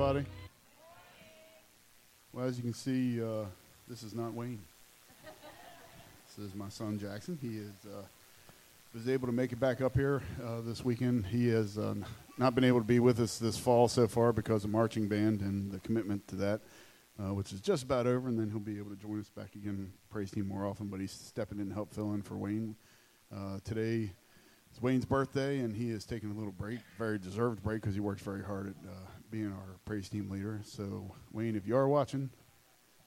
everybody. Well, as you can see, uh, this is not Wayne. This is my son Jackson. He is uh, was able to make it back up here uh, this weekend. He has uh, not been able to be with us this fall so far because of marching band and the commitment to that, uh, which is just about over. And then he'll be able to join us back again, praise team more often. But he's stepping in to help fill in for Wayne uh, today. It's Wayne's birthday, and he is taking a little break, very deserved break because he works very hard at uh, being our praise team leader. So, Wayne, if you are watching,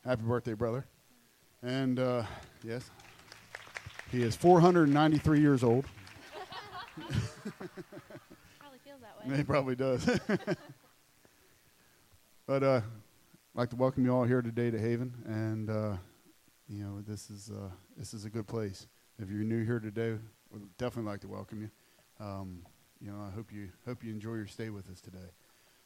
happy birthday, brother. And uh, yes, he is 493 years old. Probably feels that way. He probably does. but uh, I'd like to welcome you all here today to Haven, and uh, you know this is uh, this is a good place. If you're new here today, we'd definitely like to welcome you. Um, you know, I hope you hope you enjoy your stay with us today.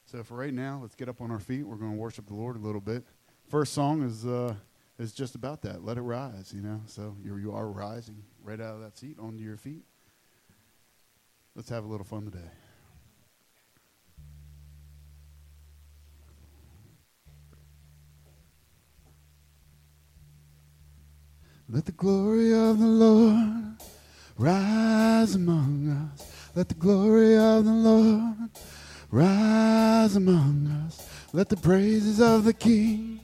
So for right now, let's get up on our feet. We're going to worship the Lord a little bit. First song is uh, is just about that. Let it rise. You know, so you you are rising right out of that seat onto your feet. Let's have a little fun today. Let the glory of the Lord rise among us. Let the glory of the Lord rise among us. Let the praises of the King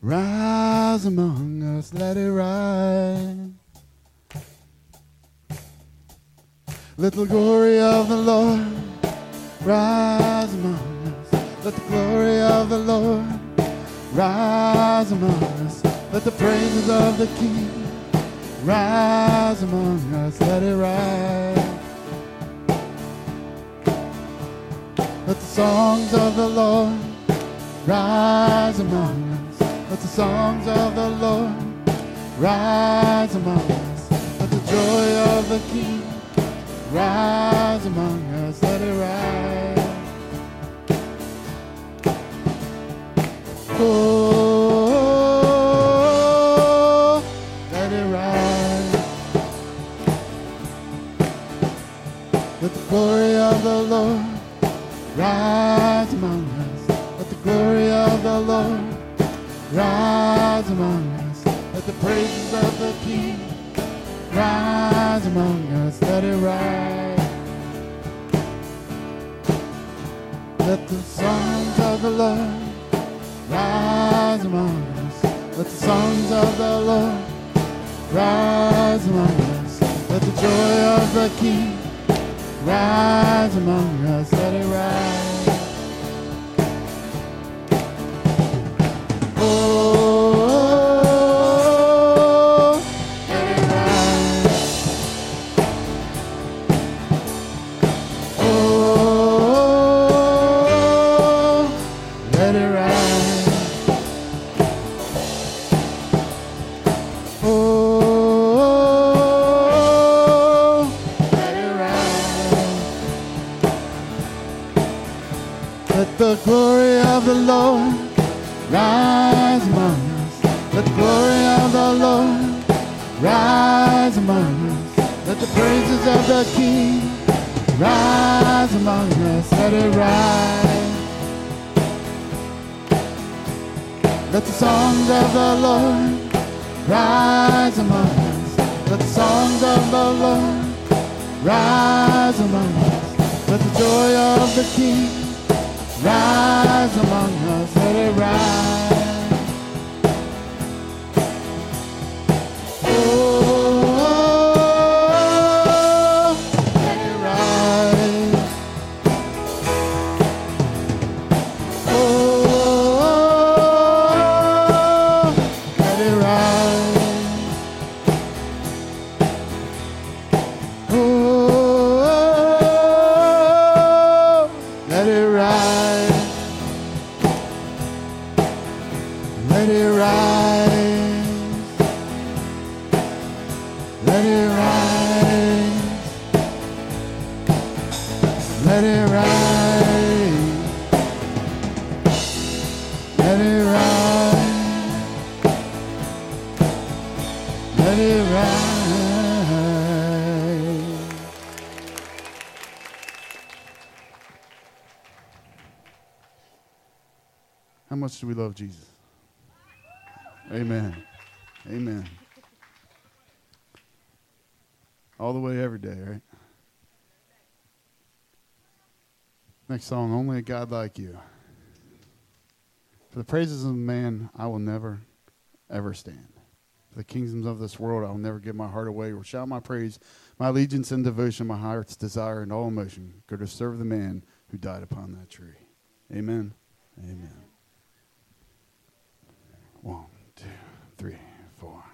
rise among us. Let it rise. Let the glory of the Lord rise among us. Let the glory of the Lord rise among us. Let the praises of the King rise among us. Let it rise. Let the songs of the Lord rise among us. Let the songs of the Lord rise among us. Let the joy of the King rise among us. Let it rise. Oh, rise among us. Let the songs of the Lord rise among us. Let the joy of the King rise among us. Let it rise. Songs of the Lord rise among us. Let the songs of the Lord rise among us. Let the joy of the King rise among us. Let it rise. Much do we love Jesus? Amen. Amen. All the way every day, right? Next song, Only a God Like You. For the praises of man, I will never, ever stand. For the kingdoms of this world, I will never give my heart away or shout my praise, my allegiance and devotion, my heart's desire and all emotion go to serve the man who died upon that tree. Amen. Amen. One, two, three, four.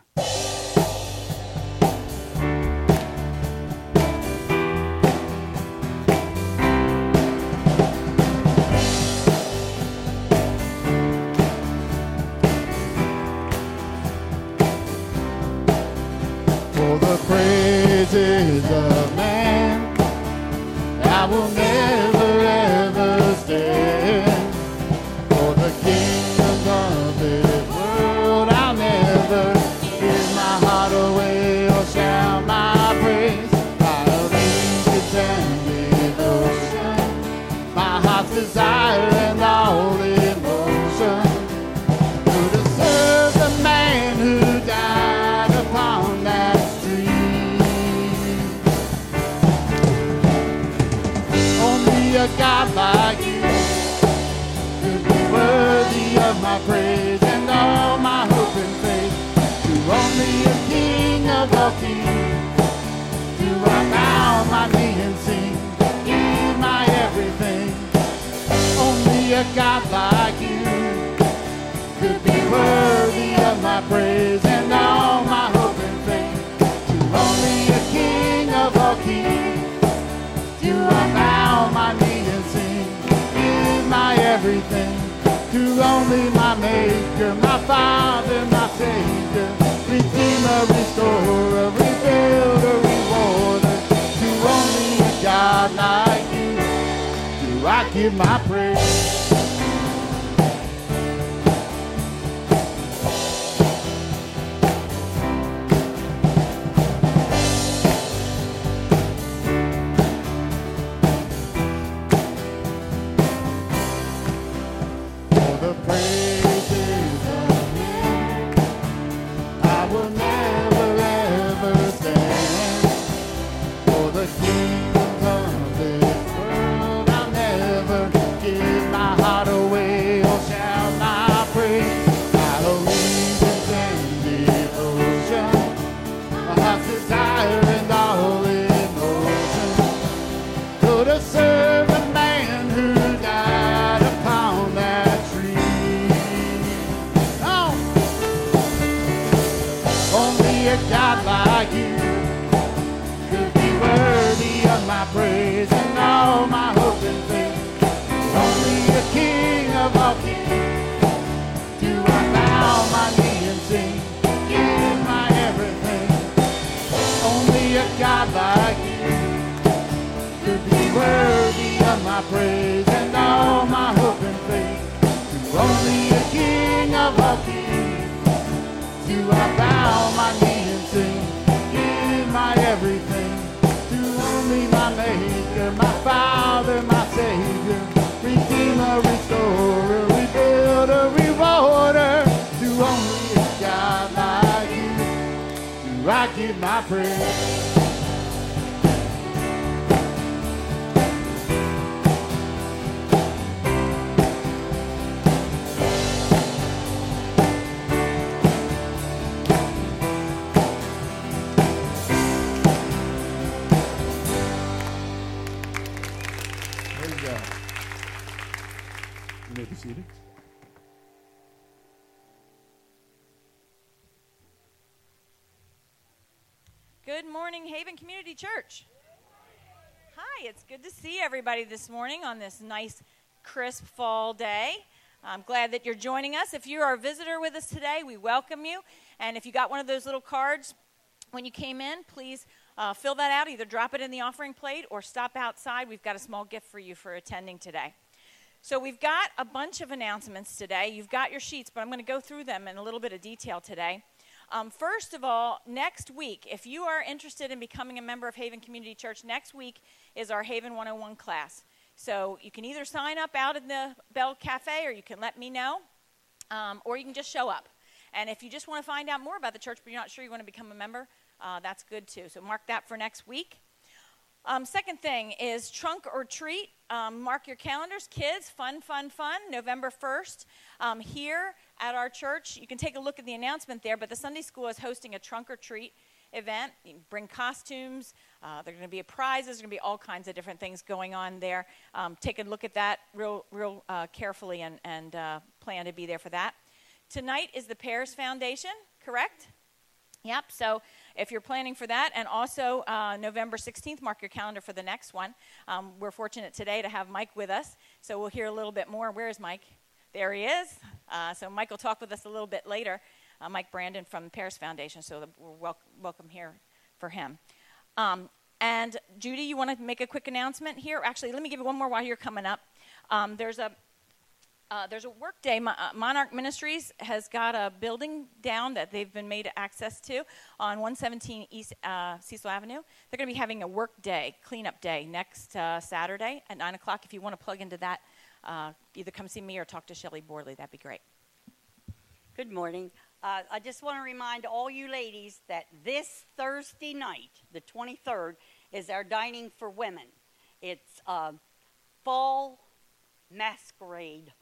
For the praises of man, I will never and all my hope and faith. To only a King of all kings, do I bow my knee and sing, give my everything. To only my Maker, my Father, my Savior, Redeemer, Restorer, Rebuilder, Rewarder. To only a God like you, do I give my praise. praise and all my hope and faith to only a King of all kings. To I bow my knee and sing, give my everything to only my Maker, my Father, my Savior, Redeemer, Restorer, Rebuilder, Rewarder. To only a God like you, do I give my praise. Morning, Haven Community Church. Hi, it's good to see everybody this morning on this nice, crisp fall day. I'm glad that you're joining us. If you are a visitor with us today, we welcome you. And if you got one of those little cards when you came in, please uh, fill that out. Either drop it in the offering plate or stop outside. We've got a small gift for you for attending today. So, we've got a bunch of announcements today. You've got your sheets, but I'm going to go through them in a little bit of detail today. Um, first of all, next week, if you are interested in becoming a member of Haven Community Church, next week is our Haven 101 class. So you can either sign up out in the Bell Cafe or you can let me know, um, or you can just show up. And if you just want to find out more about the church but you're not sure you want to become a member, uh, that's good too. So mark that for next week. Um, second thing is trunk or treat. Um, mark your calendars, kids. Fun, fun, fun. November 1st um, here at our church. You can take a look at the announcement there, but the Sunday school is hosting a trunk or treat event. You bring costumes. Uh, there are going to be prizes. There's going to be all kinds of different things going on there. Um, take a look at that real, real uh, carefully and, and uh, plan to be there for that. Tonight is the Paris Foundation, correct? Yep. So if you're planning for that, and also uh, November 16th, mark your calendar for the next one. Um, we're fortunate today to have Mike with us, so we'll hear a little bit more. Where is Mike? There he is. Uh, so Mike will talk with us a little bit later. Uh, Mike Brandon from the Paris Foundation, so we're wel- welcome here for him. Um, and Judy, you want to make a quick announcement here? Actually, let me give you one more while you're coming up. Um, there's a uh, there's a work day. Uh, Monarch Ministries has got a building down that they've been made access to on 117 East uh, Cecil Avenue. They're going to be having a work day, cleanup day, next uh, Saturday at 9 o'clock. If you want to plug into that, uh, either come see me or talk to Shelly Borley. That'd be great. Good morning. Uh, I just want to remind all you ladies that this Thursday night, the 23rd, is our Dining for Women. It's uh, fall masquerade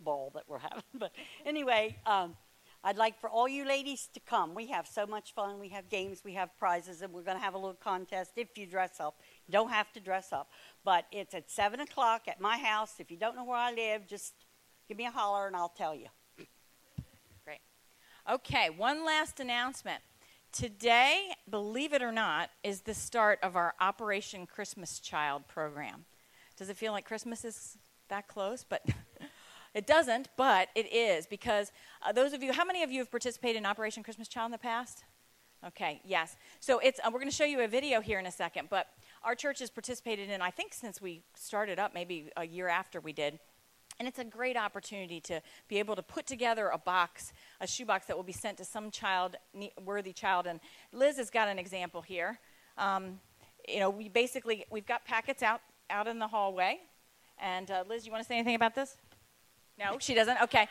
ball that we're having. But anyway, um, I'd like for all you ladies to come. We have so much fun. We have games, we have prizes, and we're going to have a little contest if you dress up. Don't have to dress up. But it's at 7 o'clock at my house. If you don't know where I live, just give me a holler and I'll tell you. Great. Okay, one last announcement. Today, believe it or not, is the start of our Operation Christmas Child program. Does it feel like Christmas is that close? But it doesn't, but it is because uh, those of you, how many of you have participated in Operation Christmas Child in the past? Okay, yes. So it's uh, we're going to show you a video here in a second, but our church has participated in I think since we started up maybe a year after we did. And it's a great opportunity to be able to put together a box, a shoebox that will be sent to some child, worthy child. And Liz has got an example here. Um, you know, we basically we've got packets out out in the hallway. And uh, Liz, you want to say anything about this? No, she doesn't. Okay.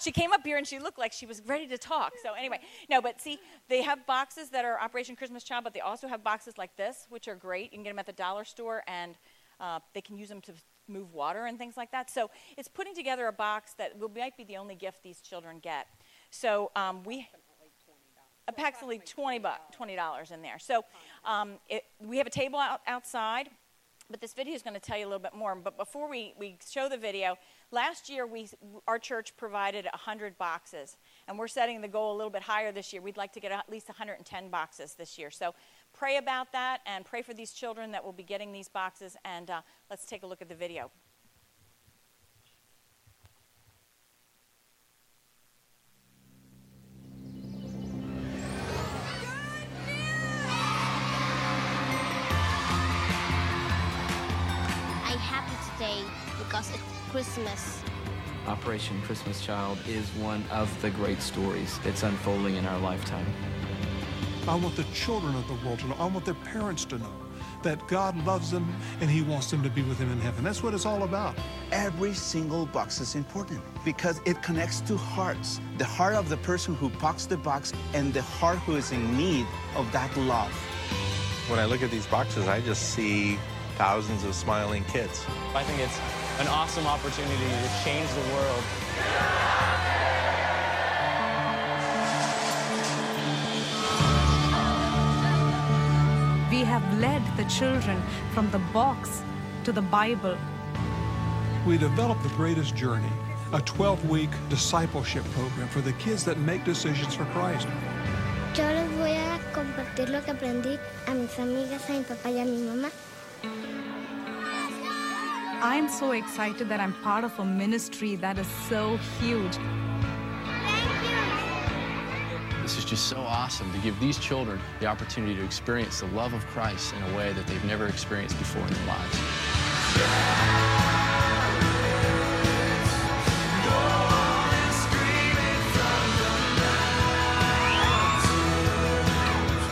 She came up here and she looked like she was ready to talk. So anyway, no, but see, they have boxes that are Operation Christmas Child, but they also have boxes like this, which are great. You can get them at the dollar store, and uh, they can use them to move water and things like that. So it's putting together a box that will, might be the only gift these children get. So um, we approximately 20 bucks, $20 in there. So um, it, we have a table out, outside, but this video is going to tell you a little bit more. But before we, we show the video, last year we, our church provided 100 boxes, and we're setting the goal a little bit higher this year. We'd like to get at least 110 boxes this year. So pray about that and pray for these children that will be getting these boxes, and uh, let's take a look at the video. Operation Christmas Child is one of the great stories that's unfolding in our lifetime. I want the children of the world to know. I want their parents to know that God loves them and He wants them to be with Him in heaven. That's what it's all about. Every single box is important because it connects to hearts the heart of the person who boxed the box and the heart who is in need of that love. When I look at these boxes, I just see thousands of smiling kids. I think it's an awesome opportunity to change the world. We have led the children from the box to the Bible. We developed the greatest journey, a 12 week discipleship program for the kids that make decisions for Christ. Yo les voy a compartir lo que aprendí a mis amigas, a mi papá y a mi mamá. I'm so excited that I'm part of a ministry that is so huge. This is just so awesome to give these children the opportunity to experience the love of Christ in a way that they've never experienced before in their lives.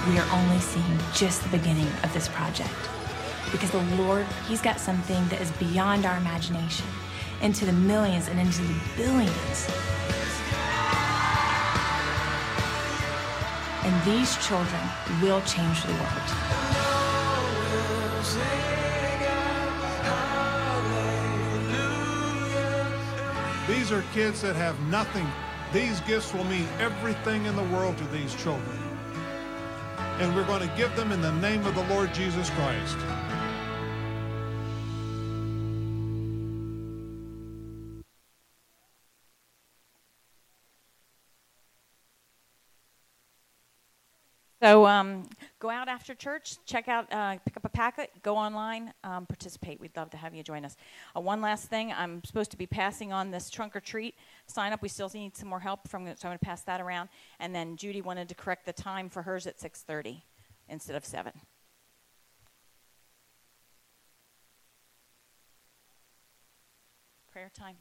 We are only seeing just the beginning of this project. Because the Lord, He's got something that is beyond our imagination, into the millions and into the billions. And these children will change the world. These are kids that have nothing. These gifts will mean everything in the world to these children. And we're going to give them in the name of the Lord Jesus Christ. So um, go out after church, check out, uh, pick up a packet, go online, um, participate. We'd love to have you join us. Uh, one last thing, I'm supposed to be passing on this trunk or treat sign up. We still need some more help from, so I'm going to pass that around. And then Judy wanted to correct the time for hers at 6:30 instead of 7. Prayer time.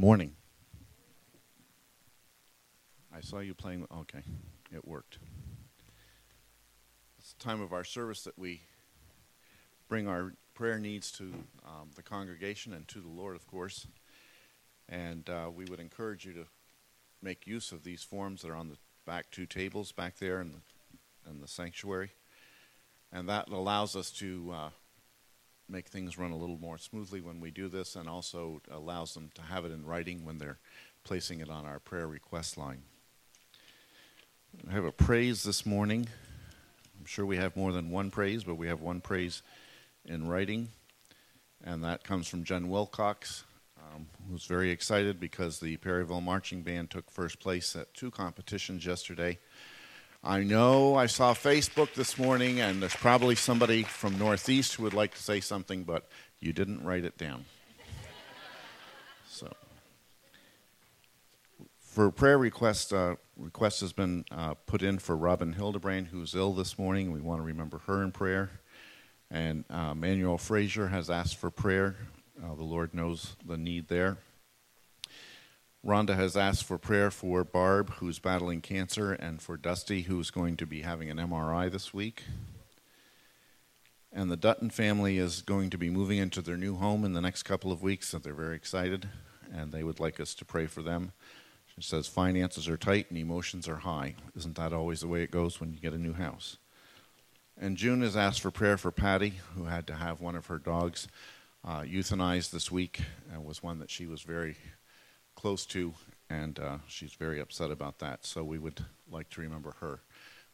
Morning. I saw you playing. Okay, it worked. It's the time of our service that we bring our prayer needs to um, the congregation and to the Lord, of course. And uh, we would encourage you to make use of these forms that are on the back two tables back there in the, in the sanctuary. And that allows us to uh, make things run a little more smoothly when we do this and also allows them to have it in writing when they're placing it on our prayer request line. I have a praise this morning. I'm sure we have more than one praise, but we have one praise in writing, and that comes from Jen Wilcox, um, who's very excited because the Perryville Marching Band took first place at two competitions yesterday. I know I saw Facebook this morning, and there's probably somebody from Northeast who would like to say something, but you didn't write it down. so, for prayer request, uh, request has been uh, put in for Robin Hildebrand, who's ill this morning. We want to remember her in prayer. And uh, Manuel Frazier has asked for prayer. Uh, the Lord knows the need there. Rhonda has asked for prayer for Barb, who's battling cancer, and for Dusty, who's going to be having an MRI this week. And the Dutton family is going to be moving into their new home in the next couple of weeks, so they're very excited, and they would like us to pray for them. She says finances are tight and emotions are high. Isn't that always the way it goes when you get a new house? And June has asked for prayer for Patty, who had to have one of her dogs uh, euthanized this week. It was one that she was very close to, and uh, she's very upset about that. So we would like to remember her.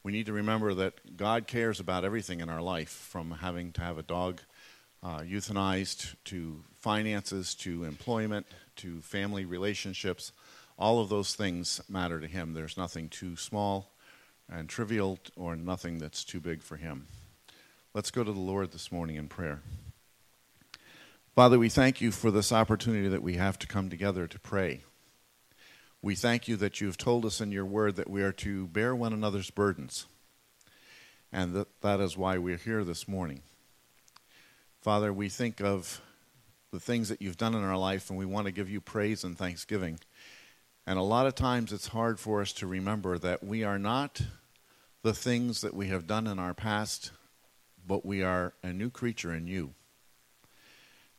We need to remember that God cares about everything in our life, from having to have a dog uh, euthanized to finances to employment to family relationships. All of those things matter to Him. There's nothing too small and trivial or nothing that's too big for Him. Let's go to the Lord this morning in prayer. Father, we thank you for this opportunity that we have to come together to pray. We thank you that you've told us in your word that we are to bear one another's burdens, and that, that is why we're here this morning. Father, we think of the things that you've done in our life, and we want to give you praise and thanksgiving. And a lot of times it's hard for us to remember that we are not the things that we have done in our past, but we are a new creature in you.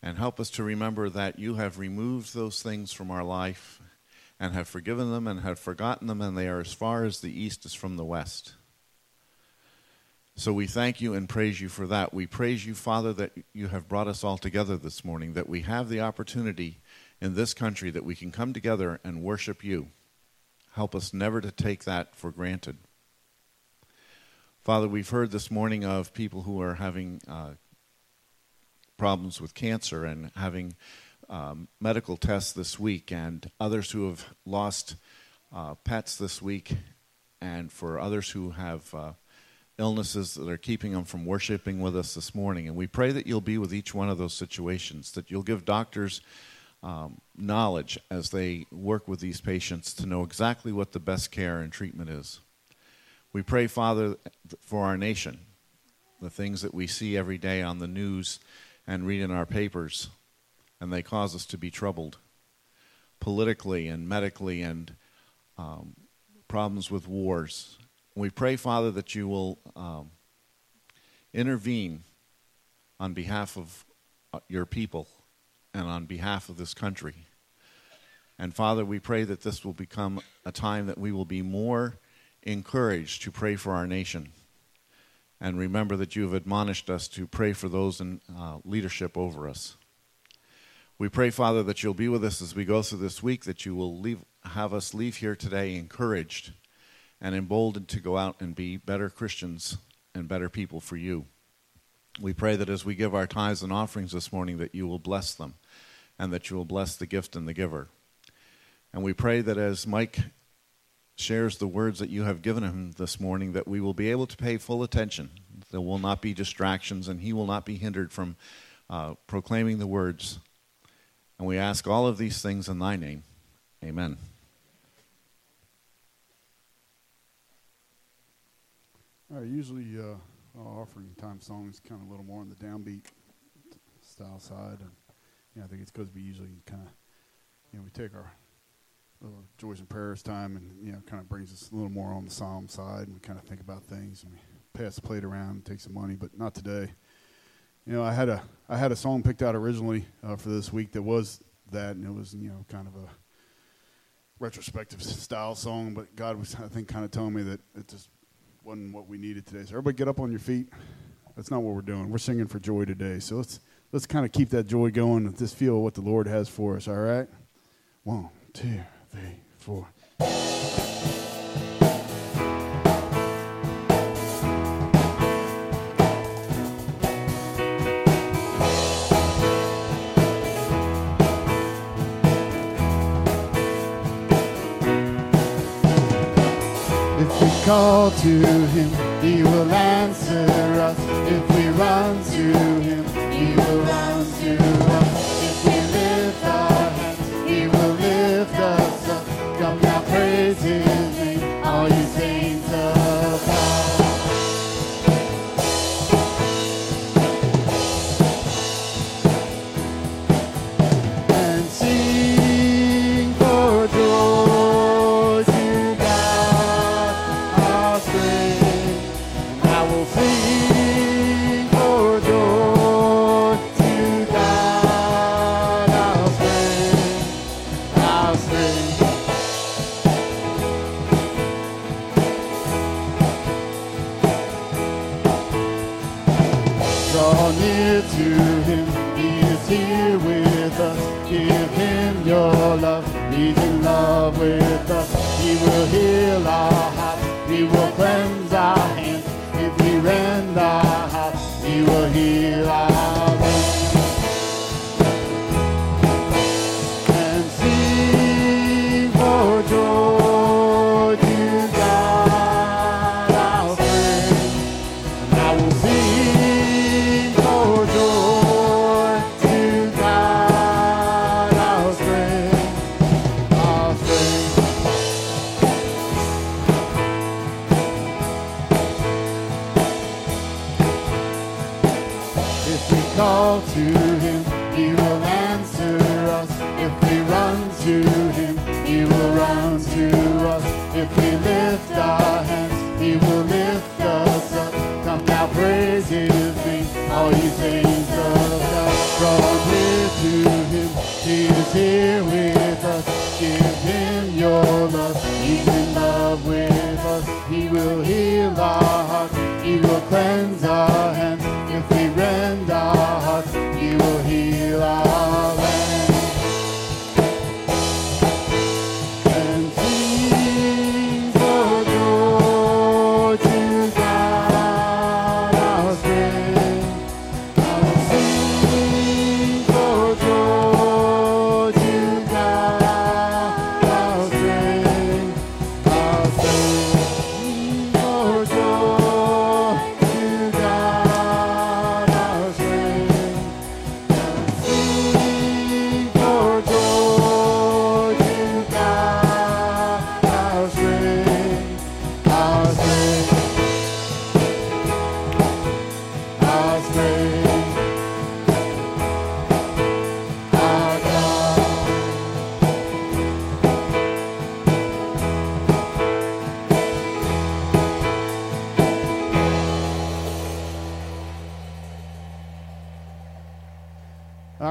And help us to remember that you have removed those things from our life and have forgiven them and have forgotten them, and they are as far as the east is from the west. So we thank you and praise you for that. We praise you, Father, that you have brought us all together this morning, that we have the opportunity in this country that we can come together and worship you. Help us never to take that for granted. Father, we've heard this morning of people who are having uh, problems with cancer and having um, medical tests this week, and others who have lost uh, pets this week, and for others who have uh, illnesses that are keeping them from worshiping with us this morning. And we pray that you'll be with each one of those situations, that you'll give doctors um, knowledge as they work with these patients to know exactly what the best care and treatment is. We pray, Father, for our nation, the things that we see every day on the news and read in our papers, and they cause us to be troubled politically and medically and um, problems with wars. We pray, Father, that you will um, intervene on behalf of uh, your people and on behalf of this country. And Father, we pray that this will become a time that we will be more encouraged to pray for our nation. And remember that you have admonished us to pray for those in uh, leadership over us. We pray, Father, that you'll be with us as we go through this week, that you will leave, have us leave here today encouraged and emboldened to go out and be better Christians and better people for you. We pray that as we give our tithes and offerings this morning, that you will bless them and that you will bless the gift and the giver. And we pray that as Mike shares the words that you have given him this morning, that we will be able to pay full attention. There will not be distractions, and he will not be hindered from uh, proclaiming the words. And we ask all of these things in thy name. Amen. All right, usually uh, offering time songs kind of a little more on the downbeat style side. And, you know, I think it's because we usually kind of, you know, we take our joys and prayers time and, you know, kind of brings us a little more on the psalm side and we kind of think about things and we pass the plate around and take some money, but not today. You know, I had a I had a song picked out originally uh, for this week that was that, and it was you know kind of a retrospective style song. But God was I think kind of telling me that it just wasn't what we needed today. So everybody get up on your feet. That's not what we're doing. We're singing for joy today. So let's let's kind of keep that joy going just feel what the Lord has for us. All right. One, two, three, four. If we call to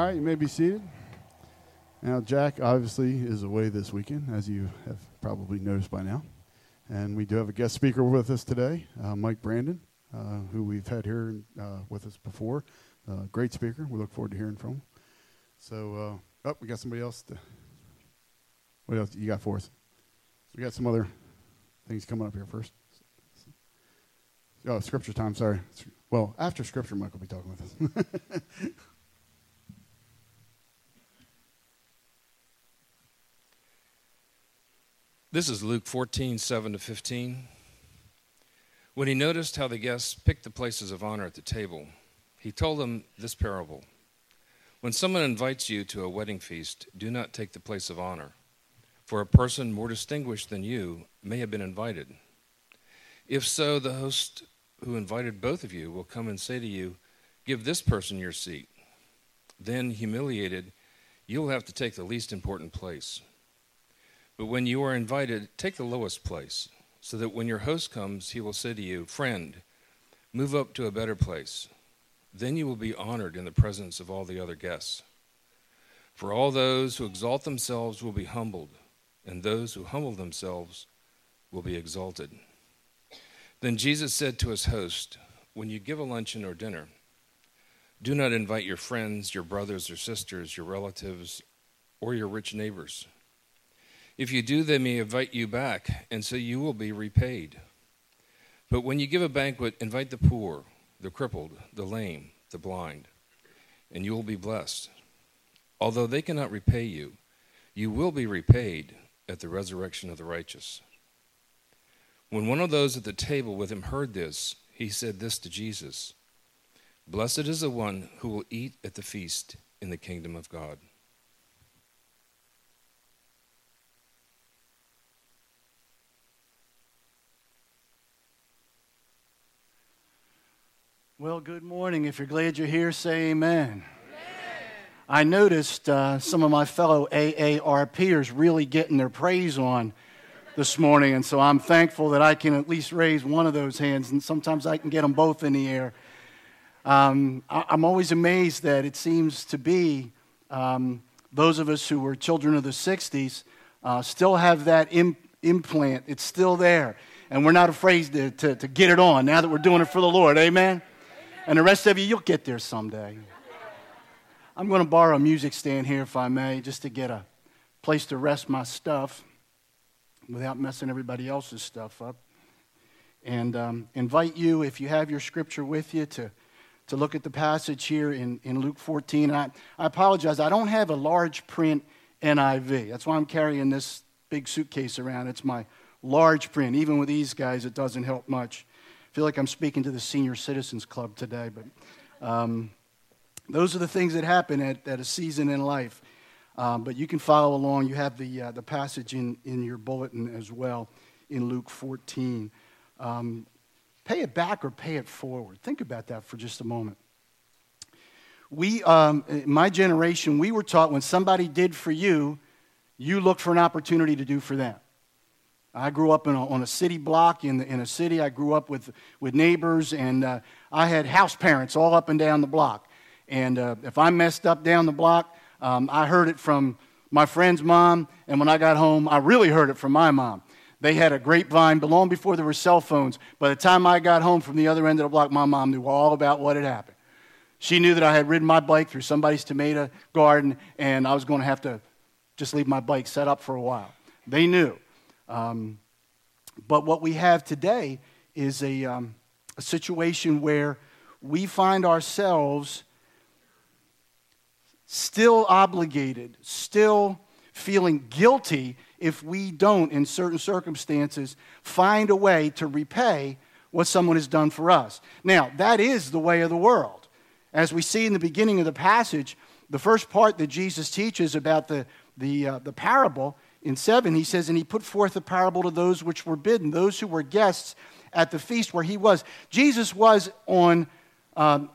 right, you may be seated. Now, Jack obviously is away this weekend, as you have probably noticed by now. And we do have a guest speaker with us today, uh, Mike Brandon, uh, who we've had here uh, with us before. Uh, great speaker. We look forward to hearing from him. So, uh, oh, we got somebody else. To, what else you got for us? So we got some other things coming up here first. Oh, scripture time. Sorry. Well, after scripture, Mike will be talking with us. This is Luke 14, 7 to 15. When he noticed how the guests picked the places of honor at the table, he told them this parable When someone invites you to a wedding feast, do not take the place of honor, for a person more distinguished than you may have been invited. If so, the host who invited both of you will come and say to you, Give this person your seat. Then, humiliated, you will have to take the least important place. But when you are invited, take the lowest place, so that when your host comes, he will say to you, Friend, move up to a better place. Then you will be honored in the presence of all the other guests. For all those who exalt themselves will be humbled, and those who humble themselves will be exalted. Then Jesus said to his host, When you give a luncheon or dinner, do not invite your friends, your brothers or sisters, your relatives, or your rich neighbors. If you do, they may invite you back, and so you will be repaid. But when you give a banquet, invite the poor, the crippled, the lame, the blind, and you will be blessed. Although they cannot repay you, you will be repaid at the resurrection of the righteous. When one of those at the table with him heard this, he said this to Jesus Blessed is the one who will eat at the feast in the kingdom of God. Well, good morning. If you're glad you're here, say amen. I noticed uh, some of my fellow AARPers really getting their praise on this morning, and so I'm thankful that I can at least raise one of those hands, and sometimes I can get them both in the air. Um, I- I'm always amazed that it seems to be um, those of us who were children of the 60s uh, still have that Im- implant. It's still there, and we're not afraid to, to, to get it on now that we're doing it for the Lord. Amen? And the rest of you, you'll get there someday. I'm going to borrow a music stand here, if I may, just to get a place to rest my stuff without messing everybody else's stuff up. And um, invite you, if you have your scripture with you, to, to look at the passage here in, in Luke 14. I, I apologize, I don't have a large print NIV. That's why I'm carrying this big suitcase around. It's my large print. Even with these guys, it doesn't help much. Feel like I'm speaking to the Senior Citizens Club today, but. Um, those are the things that happen at, at a season in life. Um, but you can follow along. You have the, uh, the passage in, in your bulletin as well in Luke 14. Um, pay it back or pay it forward. Think about that for just a moment. We, um, my generation, we were taught when somebody did for you, you look for an opportunity to do for them. I grew up a, on a city block in, the, in a city. I grew up with, with neighbors, and uh, I had house parents all up and down the block. And uh, if I messed up down the block, um, I heard it from my friend's mom, and when I got home, I really heard it from my mom. They had a grapevine, but long before there were cell phones. By the time I got home from the other end of the block, my mom knew all about what had happened. She knew that I had ridden my bike through somebody's tomato garden, and I was going to have to just leave my bike set up for a while. They knew. Um, but what we have today is a, um, a situation where we find ourselves still obligated, still feeling guilty if we don't, in certain circumstances, find a way to repay what someone has done for us. Now, that is the way of the world. As we see in the beginning of the passage, the first part that Jesus teaches about the, the, uh, the parable in 7, he says, And he put forth a parable to those which were bidden, those who were guests at the feast where he was. Jesus was on um,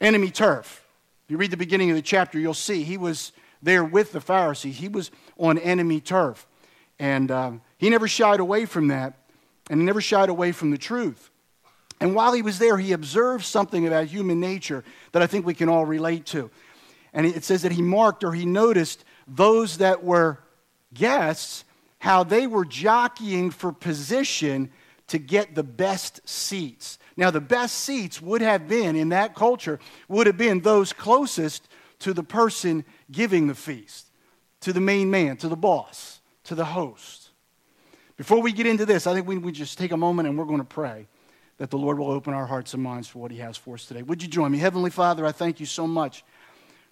enemy turf. If you read the beginning of the chapter, you'll see he was there with the Pharisees. He was on enemy turf. And um, he never shied away from that, and he never shied away from the truth. And while he was there, he observed something about human nature that I think we can all relate to. And it says that he marked or he noticed those that were guests, how they were jockeying for position to get the best seats. Now, the best seats would have been, in that culture, would have been those closest to the person giving the feast, to the main man, to the boss to the host. Before we get into this, I think we, we just take a moment and we're going to pray that the Lord will open our hearts and minds for what He has for us today. Would you join me? Heavenly Father, I thank you so much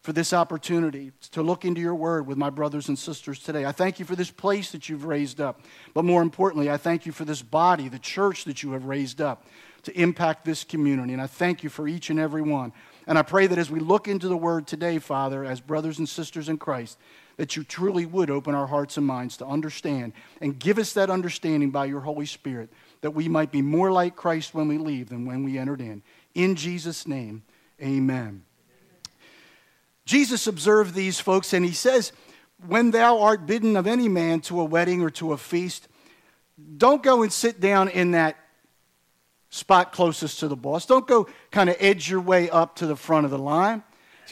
for this opportunity to look into your word with my brothers and sisters today. I thank you for this place that you've raised up. But more importantly, I thank you for this body, the church that you have raised up to impact this community. And I thank you for each and every one. And I pray that as we look into the word today, Father, as brothers and sisters in Christ, that you truly would open our hearts and minds to understand and give us that understanding by your Holy Spirit that we might be more like Christ when we leave than when we entered in. In Jesus' name, amen. Jesus observed these folks and he says, When thou art bidden of any man to a wedding or to a feast, don't go and sit down in that spot closest to the boss. Don't go kind of edge your way up to the front of the line.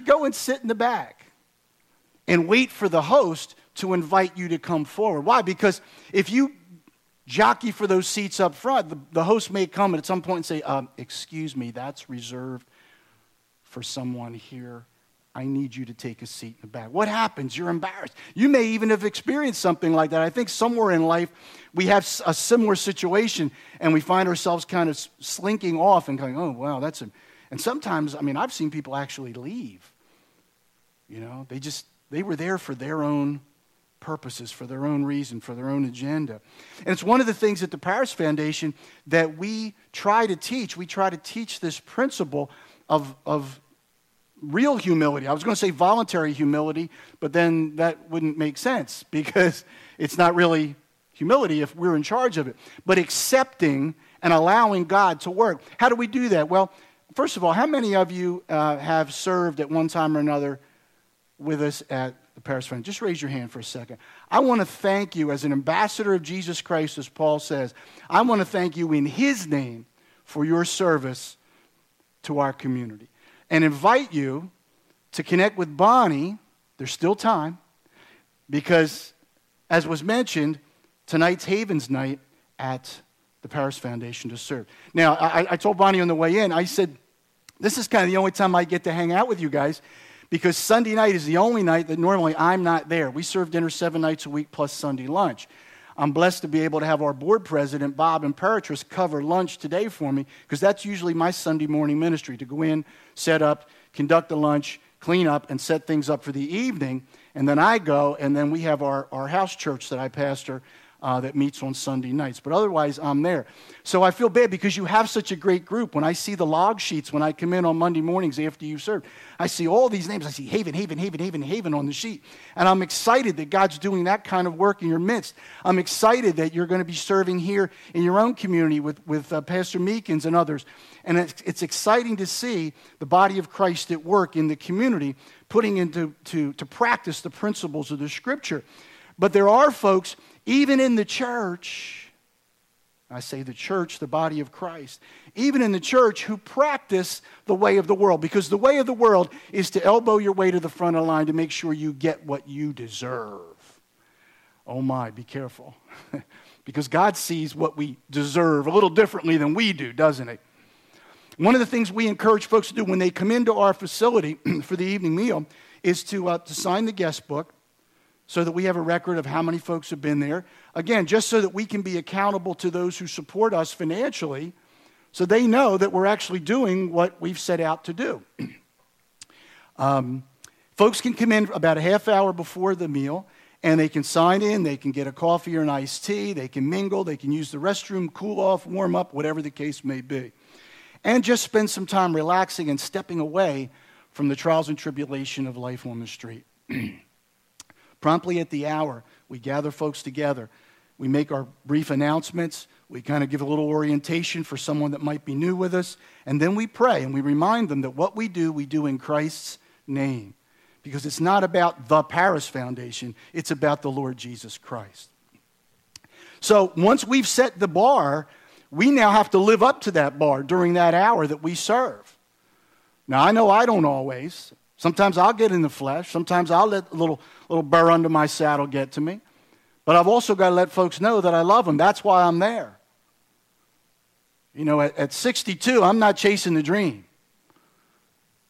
Go and sit in the back and wait for the host to invite you to come forward. Why? Because if you jockey for those seats up front, the, the host may come at some point and say, um, Excuse me, that's reserved for someone here. I need you to take a seat in the back. What happens? You're embarrassed. You may even have experienced something like that. I think somewhere in life we have a similar situation and we find ourselves kind of slinking off and going, oh, wow, that's a. And sometimes, I mean, I've seen people actually leave. You know, they just, they were there for their own purposes, for their own reason, for their own agenda. And it's one of the things at the Paris Foundation that we try to teach. We try to teach this principle of, of real humility. I was going to say voluntary humility, but then that wouldn't make sense because it's not really humility if we're in charge of it. But accepting and allowing God to work. How do we do that? Well, first of all, how many of you uh, have served at one time or another with us at the Paris Friend? Just raise your hand for a second. I want to thank you as an ambassador of Jesus Christ, as Paul says. I want to thank you in his name for your service to our community and invite you to connect with Bonnie. There's still time because, as was mentioned, tonight's Havens night at the Paris Foundation to serve. Now, I, I told Bonnie on the way in, I said, this is kind of the only time I get to hang out with you guys because Sunday night is the only night that normally I'm not there. We serve dinner seven nights a week plus Sunday lunch. I'm blessed to be able to have our board president, Bob Imperatrice, cover lunch today for me because that's usually my Sunday morning ministry to go in, set up, conduct the lunch, clean up, and set things up for the evening. And then I go, and then we have our, our house church that I pastor uh, that meets on Sunday nights. But otherwise, I'm there. So I feel bad because you have such a great group. When I see the log sheets when I come in on Monday mornings after you serve, I see all these names. I see Haven, Haven, Haven, Haven, Haven on the sheet. And I'm excited that God's doing that kind of work in your midst. I'm excited that you're going to be serving here in your own community with, with uh, Pastor Meekins and others. And it's, it's exciting to see the body of Christ at work in the community, putting into to, to practice the principles of the scripture. But there are folks, even in the church, I say the church, the body of Christ, even in the church who practice the way of the world. Because the way of the world is to elbow your way to the front of the line to make sure you get what you deserve. Oh my, be careful. because God sees what we deserve a little differently than we do, doesn't He? One of the things we encourage folks to do when they come into our facility for the evening meal is to, uh, to sign the guest book so that we have a record of how many folks have been there. Again, just so that we can be accountable to those who support us financially so they know that we're actually doing what we've set out to do. um, folks can come in about a half hour before the meal and they can sign in, they can get a coffee or an iced tea, they can mingle, they can use the restroom, cool off, warm up, whatever the case may be. And just spend some time relaxing and stepping away from the trials and tribulation of life on the street. Promptly at the hour, we gather folks together. We make our brief announcements. We kind of give a little orientation for someone that might be new with us. And then we pray and we remind them that what we do, we do in Christ's name. Because it's not about the Paris Foundation, it's about the Lord Jesus Christ. So once we've set the bar, we now have to live up to that bar during that hour that we serve. Now, I know I don't always. Sometimes I'll get in the flesh. Sometimes I'll let a little, little burr under my saddle get to me. But I've also got to let folks know that I love them. That's why I'm there. You know, at, at 62, I'm not chasing the dream.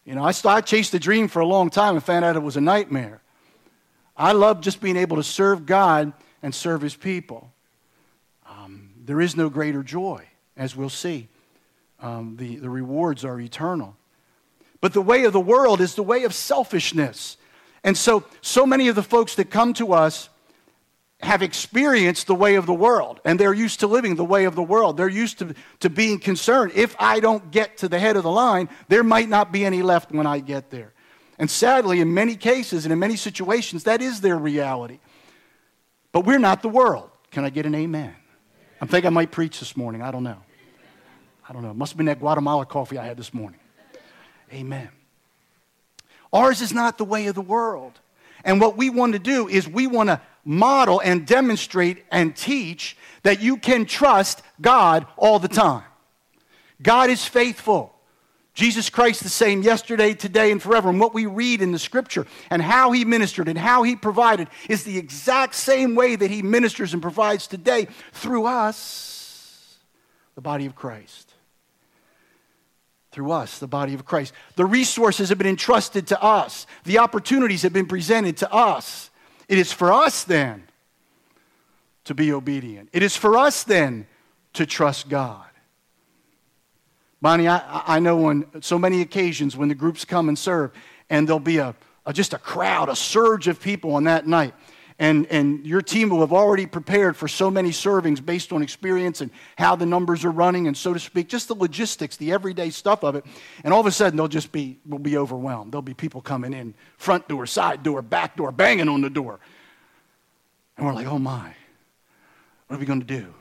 You know, I, I chased the dream for a long time and found out it was a nightmare. I love just being able to serve God and serve His people. Um, there is no greater joy, as we'll see. Um, the, the rewards are eternal. But the way of the world is the way of selfishness. And so, so many of the folks that come to us have experienced the way of the world and they're used to living the way of the world. They're used to, to being concerned. If I don't get to the head of the line, there might not be any left when I get there. And sadly, in many cases and in many situations, that is their reality. But we're not the world. Can I get an amen? I think I might preach this morning. I don't know. I don't know. It must have been that Guatemala coffee I had this morning. Amen. Ours is not the way of the world. And what we want to do is we want to model and demonstrate and teach that you can trust God all the time. God is faithful. Jesus Christ the same yesterday, today, and forever. And what we read in the scripture and how he ministered and how he provided is the exact same way that he ministers and provides today through us, the body of Christ through us, the body of Christ. The resources have been entrusted to us, the opportunities have been presented to us. It is for us then to be obedient. It is for us then to trust God. Bonnie, I, I know on so many occasions when the groups come and serve, and there'll be a, a just a crowd, a surge of people on that night and, and your team will have already prepared for so many servings based on experience and how the numbers are running and so to speak just the logistics the everyday stuff of it. And all of a sudden they'll just be will be overwhelmed. There'll be people coming in front door side door back door banging on the door. And we're like oh my. What are we going to do?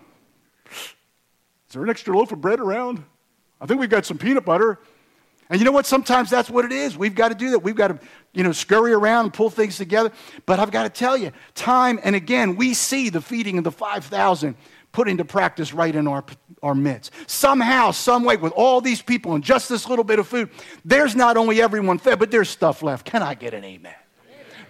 Is there an extra loaf of bread around? I think we've got some peanut butter and you know what? Sometimes that's what it is. We've got to do that. We've got to, you know, scurry around and pull things together. But I've got to tell you, time and again, we see the feeding of the 5,000 put into practice right in our, our midst. Somehow, some way, with all these people and just this little bit of food, there's not only everyone fed, but there's stuff left. Can I get an amen?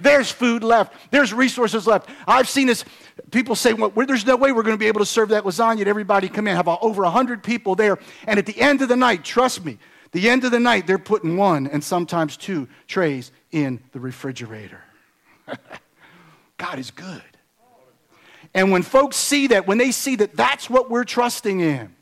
There's food left. There's resources left. I've seen this. People say, well, there's no way we're going to be able to serve that lasagna to everybody come in. Have over 100 people there. And at the end of the night, trust me, the end of the night, they're putting one and sometimes two trays in the refrigerator. God is good. And when folks see that, when they see that that's what we're trusting in,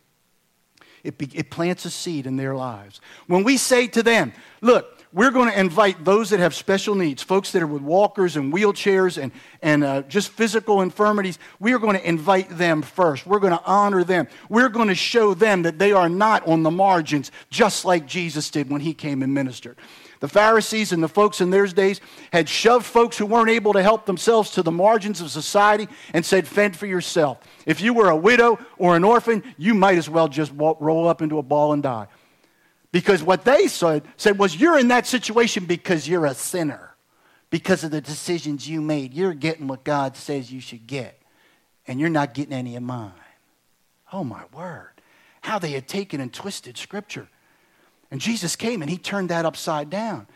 it, be, it plants a seed in their lives. When we say to them, look, we're going to invite those that have special needs, folks that are with walkers and wheelchairs and, and uh, just physical infirmities. We are going to invite them first. We're going to honor them. We're going to show them that they are not on the margins, just like Jesus did when he came and ministered. The Pharisees and the folks in those days had shoved folks who weren't able to help themselves to the margins of society and said, Fend for yourself. If you were a widow or an orphan, you might as well just roll up into a ball and die. Because what they said, said was, You're in that situation because you're a sinner. Because of the decisions you made. You're getting what God says you should get, and you're not getting any of mine. Oh, my word. How they had taken and twisted Scripture. And Jesus came and he turned that upside down.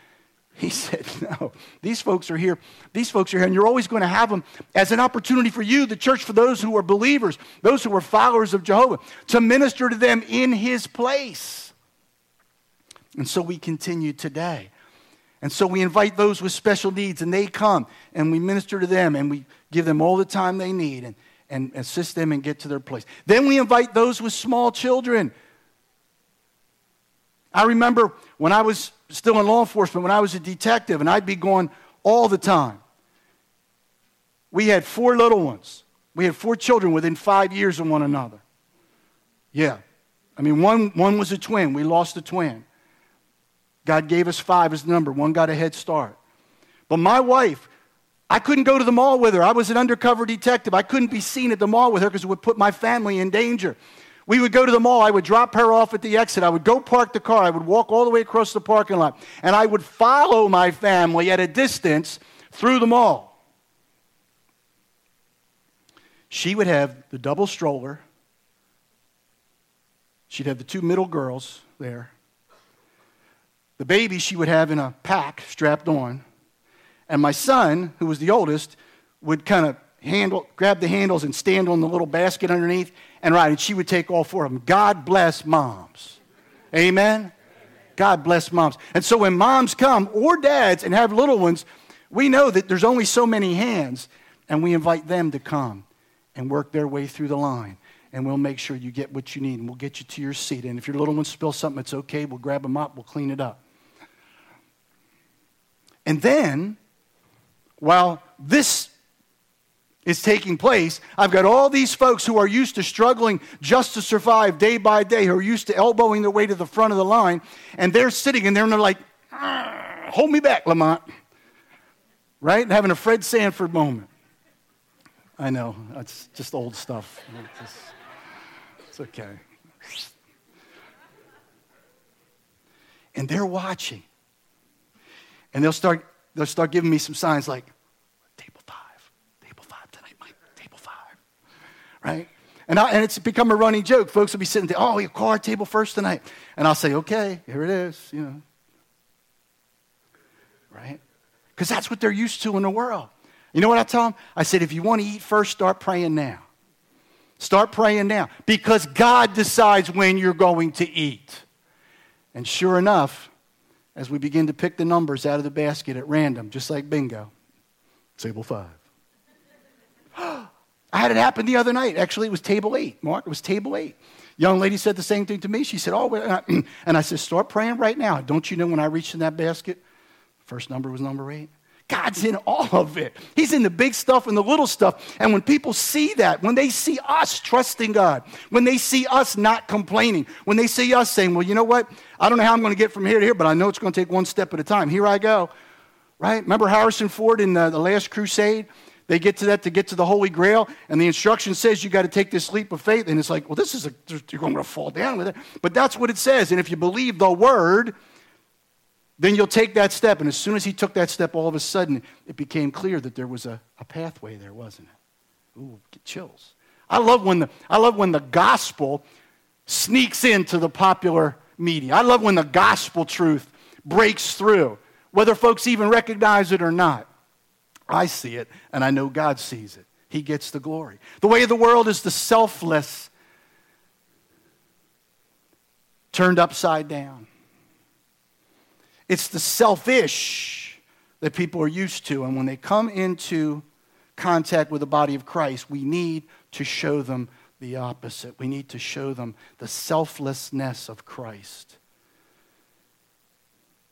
He said, No, these folks are here. These folks are here, and you're always going to have them as an opportunity for you, the church, for those who are believers, those who are followers of Jehovah, to minister to them in his place. And so we continue today. And so we invite those with special needs, and they come, and we minister to them, and we give them all the time they need, and, and assist them and get to their place. Then we invite those with small children I remember when I was still in law enforcement, when I was a detective, and I'd be going all the time. We had four little ones. We had four children within five years of one another. Yeah. I mean, one, one was a twin. We lost a twin. God gave us five as the number. One got a head start. But my wife, I couldn't go to the mall with her. I was an undercover detective. I couldn't be seen at the mall with her because it would put my family in danger. We would go to the mall. I would drop her off at the exit. I would go park the car. I would walk all the way across the parking lot. And I would follow my family at a distance through the mall. She would have the double stroller. She'd have the two middle girls there. The baby she would have in a pack strapped on. And my son, who was the oldest, would kind of handle, grab the handles and stand on the little basket underneath and ride. And she would take all four of them. God bless moms. Amen? God bless moms. And so when moms come or dads and have little ones, we know that there's only so many hands, and we invite them to come and work their way through the line. And we'll make sure you get what you need, and we'll get you to your seat. And if your little one spills something, it's okay. We'll grab them up, we'll clean it up. And then, while this is taking place. I've got all these folks who are used to struggling just to survive day by day, who are used to elbowing their way to the front of the line, and they're sitting in there and they're like, ah, hold me back, Lamont. Right? Having a Fred Sanford moment. I know, that's just old stuff. It's, it's okay. And they're watching. And they'll start, they'll start giving me some signs like, table five, table five tonight, Mike, table five, right? And, I, and it's become a running joke. Folks will be sitting there, oh, your card table first tonight. And I'll say, okay, here it is, you know. Right? Because that's what they're used to in the world. You know what I tell them? I said, if you want to eat first, start praying now. Start praying now. Because God decides when you're going to eat. And sure enough, as we begin to pick the numbers out of the basket at random, just like bingo, table five. I had it happen the other night. Actually, it was table eight. Mark, it was table eight. Young lady said the same thing to me. She said, Oh, uh, and I said, Start praying right now. Don't you know when I reached in that basket? First number was number eight. God's in all of it. He's in the big stuff and the little stuff. And when people see that, when they see us trusting God, when they see us not complaining, when they see us saying, Well, you know what? I don't know how I'm going to get from here to here, but I know it's going to take one step at a time. Here I go. Right? Remember Harrison Ford in the, the Last Crusade? They get to that to get to the Holy Grail, and the instruction says you got to take this leap of faith. And it's like, well, this is a, you're going to fall down with it. But that's what it says. And if you believe the word, then you'll take that step. And as soon as he took that step, all of a sudden, it became clear that there was a, a pathway there, wasn't it? Ooh, get chills. I love when the I love when the gospel sneaks into the popular media. I love when the gospel truth breaks through, whether folks even recognize it or not. I see it, and I know God sees it. He gets the glory. The way of the world is the selfless turned upside down. It's the selfish that people are used to, and when they come into contact with the body of Christ, we need to show them the opposite. We need to show them the selflessness of Christ.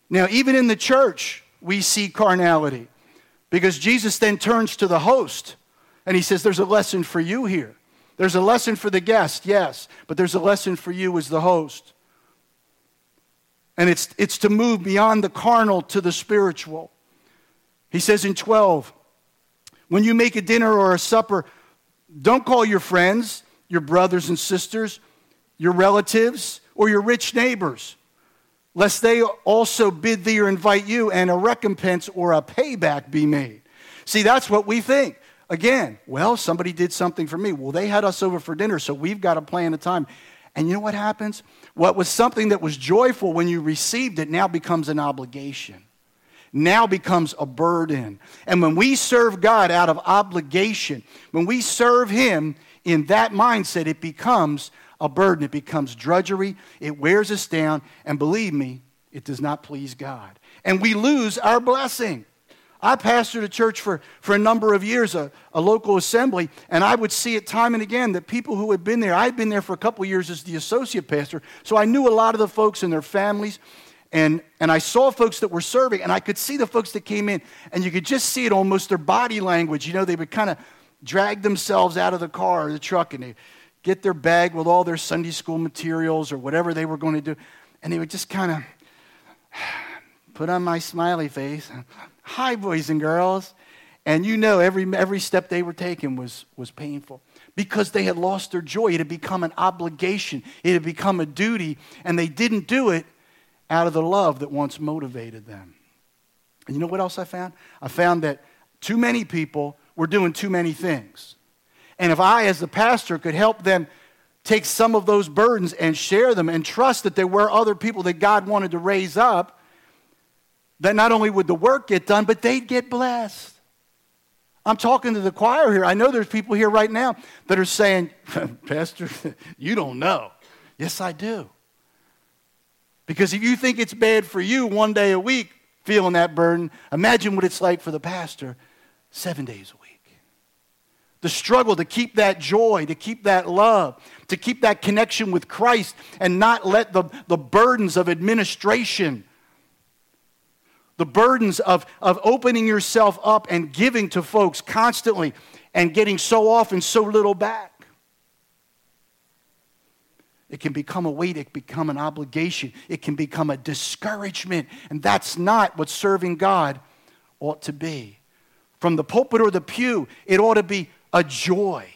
Now, even in the church, we see carnality because Jesus then turns to the host and he says, There's a lesson for you here. There's a lesson for the guest, yes, but there's a lesson for you as the host. And it's, it's to move beyond the carnal to the spiritual. He says in 12, when you make a dinner or a supper, don't call your friends, your brothers and sisters, your relatives, or your rich neighbors, lest they also bid thee or invite you, and a recompense or a payback be made. See, that's what we think. Again, well, somebody did something for me. Well, they had us over for dinner, so we've got to plan a time. And you know what happens? What was something that was joyful when you received it now becomes an obligation now becomes a burden. And when we serve God out of obligation, when we serve Him in that mindset, it becomes a burden. It becomes drudgery. It wears us down. And believe me, it does not please God. And we lose our blessing. I pastored a church for, for a number of years, a, a local assembly, and I would see it time and again that people who had been there, I'd been there for a couple years as the associate pastor, so I knew a lot of the folks and their families. And, and I saw folks that were serving, and I could see the folks that came in, and you could just see it almost their body language. You know, they would kind of drag themselves out of the car or the truck, and they get their bag with all their Sunday school materials or whatever they were going to do, and they would just kind of put on my smiley face. Hi, boys and girls. And you know, every, every step they were taking was, was painful because they had lost their joy. It had become an obligation, it had become a duty, and they didn't do it out of the love that once motivated them. And you know what else I found? I found that too many people were doing too many things. And if I, as the pastor, could help them take some of those burdens and share them and trust that there were other people that God wanted to raise up, that not only would the work get done, but they'd get blessed. I'm talking to the choir here. I know there's people here right now that are saying, Pastor, you don't know. Yes, I do. Because if you think it's bad for you one day a week feeling that burden, imagine what it's like for the pastor seven days a week. The struggle to keep that joy, to keep that love, to keep that connection with Christ, and not let the, the burdens of administration, the burdens of, of opening yourself up and giving to folks constantly and getting so often so little back. It can become a weight, it can become an obligation, it can become a discouragement. And that's not what serving God ought to be. From the pulpit or the pew, it ought to be a joy.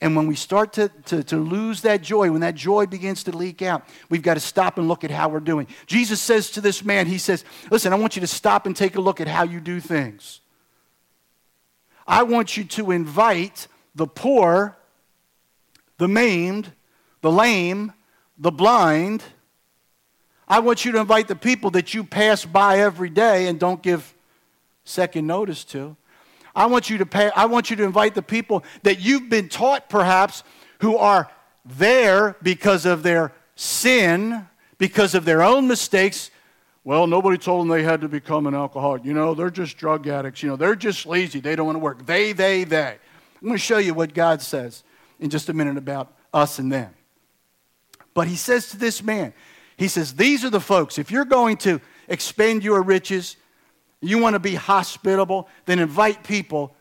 And when we start to, to, to, lose that joy, when that joy begins to leak out, we've got to stop and look at how we're doing. Jesus says to this man, He says, Listen, I want you to stop and take a look at how you do things. I want you to invite the poor, the maimed, the lame, the blind. I want you to invite the people that you pass by every day and don't give second notice to. I want you to pay, I want you to invite the people that you've been taught perhaps who are there because of their sin, because of their own mistakes. Well, nobody told them they had to become an alcoholic. You know, they're just drug addicts. You know, they're just lazy. They don't want to work. They, they, they. I'm going to show you what God says in just a minute about us and them. But he says to this man, he says, These are the folks. If you're going to expend your riches, you want to be hospitable, then invite people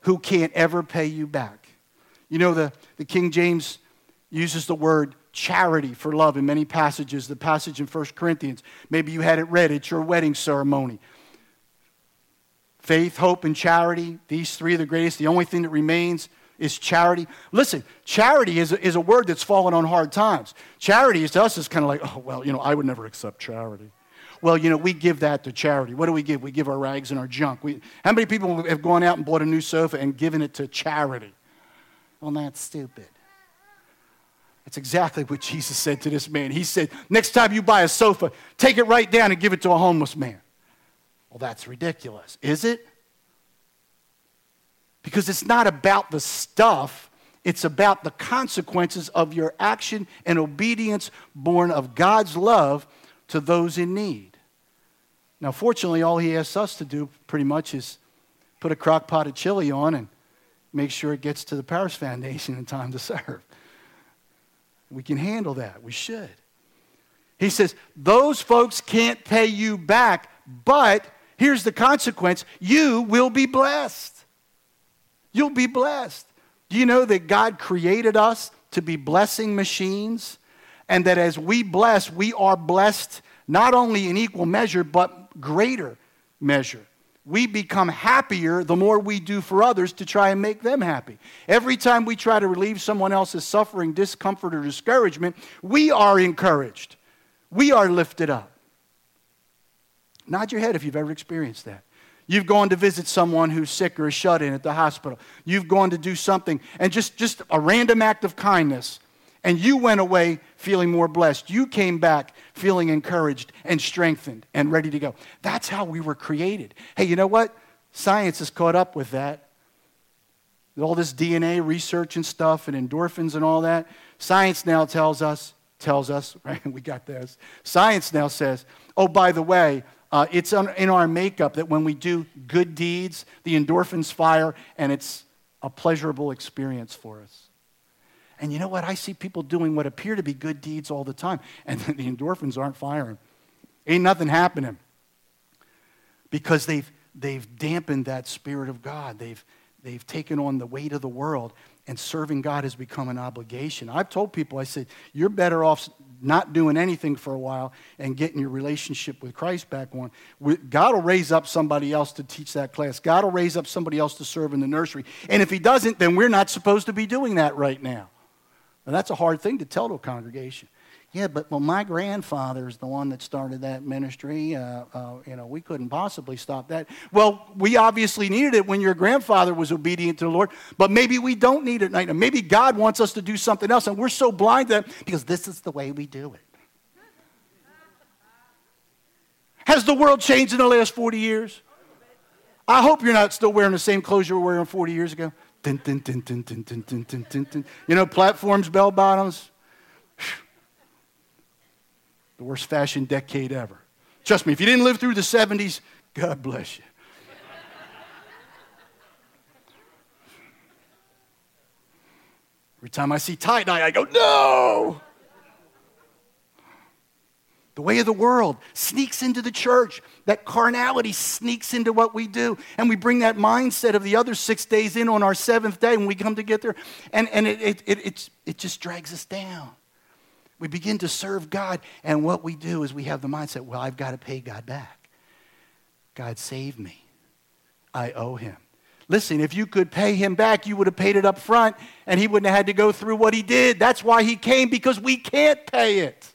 who can't ever pay you back. You know, the, the King James uses the word charity for love in many passages. The passage in 1 Corinthians, maybe you had it read at your wedding ceremony. Faith, hope, and charity, these three are the greatest. The only thing that remains is charity. Listen, charity is a, is a word that's fallen on hard times. Charity is to us is kind of like, oh, well, you know, I would never accept charity. Well, you know, we give that to charity. What do we give? We give our rags and our junk. We, how many people have gone out and bought a new sofa and given it to charity? Well, that's stupid. That's exactly what Jesus said to this man. He said, Next time you buy a sofa, take it right down and give it to a homeless man. Well, that's ridiculous. Is it? Because it's not about the stuff, it's about the consequences of your action and obedience born of God's love to those in need. Now, fortunately, all He asks us to do pretty much is put a crock pot of chili on and make sure it gets to the Paris Foundation in time to serve. We can handle that. We should. He says, those folks can't pay you back, but here's the consequence you will be blessed. You'll be blessed. Do you know that God created us to be blessing machines? And that as we bless, we are blessed not only in equal measure, but greater measure. We become happier the more we do for others to try and make them happy. Every time we try to relieve someone else's suffering, discomfort, or discouragement, we are encouraged. We are lifted up. Nod your head if you've ever experienced that. You've gone to visit someone who's sick or is shut in at the hospital. You've gone to do something, and just, just a random act of kindness, and you went away feeling more blessed. You came back feeling encouraged and strengthened and ready to go. That's how we were created. Hey, you know what? Science has caught up with that. All this DNA research and stuff and endorphins and all that. Science now tells us, tells us, right? We got this. Science now says, oh, by the way, uh, it's in our makeup that when we do good deeds, the endorphins fire and it's a pleasurable experience for us. And you know what? I see people doing what appear to be good deeds all the time, and the endorphins aren't firing. Ain't nothing happening because they've, they've dampened that spirit of God. They've, they've taken on the weight of the world, and serving God has become an obligation. I've told people, I said, you're better off not doing anything for a while and getting your relationship with Christ back on. God will raise up somebody else to teach that class. God will raise up somebody else to serve in the nursery. And if He doesn't, then we're not supposed to be doing that right now. That's a hard thing to tell to a congregation. Yeah, but well, my grandfather is the one that started that ministry. Uh, uh, you know, we couldn't possibly stop that. Well, we obviously needed it when your grandfather was obedient to the Lord, but maybe we don't need it right now. Maybe God wants us to do something else, and we're so blind that because this is the way we do it. Has the world changed in the last 40 years? I hope you're not still wearing the same clothes you were wearing 40 years ago. Dun, dun, dun, you know, platforms, bell bottoms. The worst fashion decade ever. Trust me, if you didn't live through the 70s, God bless you. Every time I see tie dye, I go, no! The way of the world sneaks into the church. That carnality sneaks into what we do. And we bring that mindset of the other six days in on our seventh day when we come to get there. And, and it, it, it, it just drags us down. We begin to serve God. And what we do is we have the mindset well, I've got to pay God back. God saved me. I owe him. Listen, if you could pay him back, you would have paid it up front and he wouldn't have had to go through what he did. That's why he came, because we can't pay it.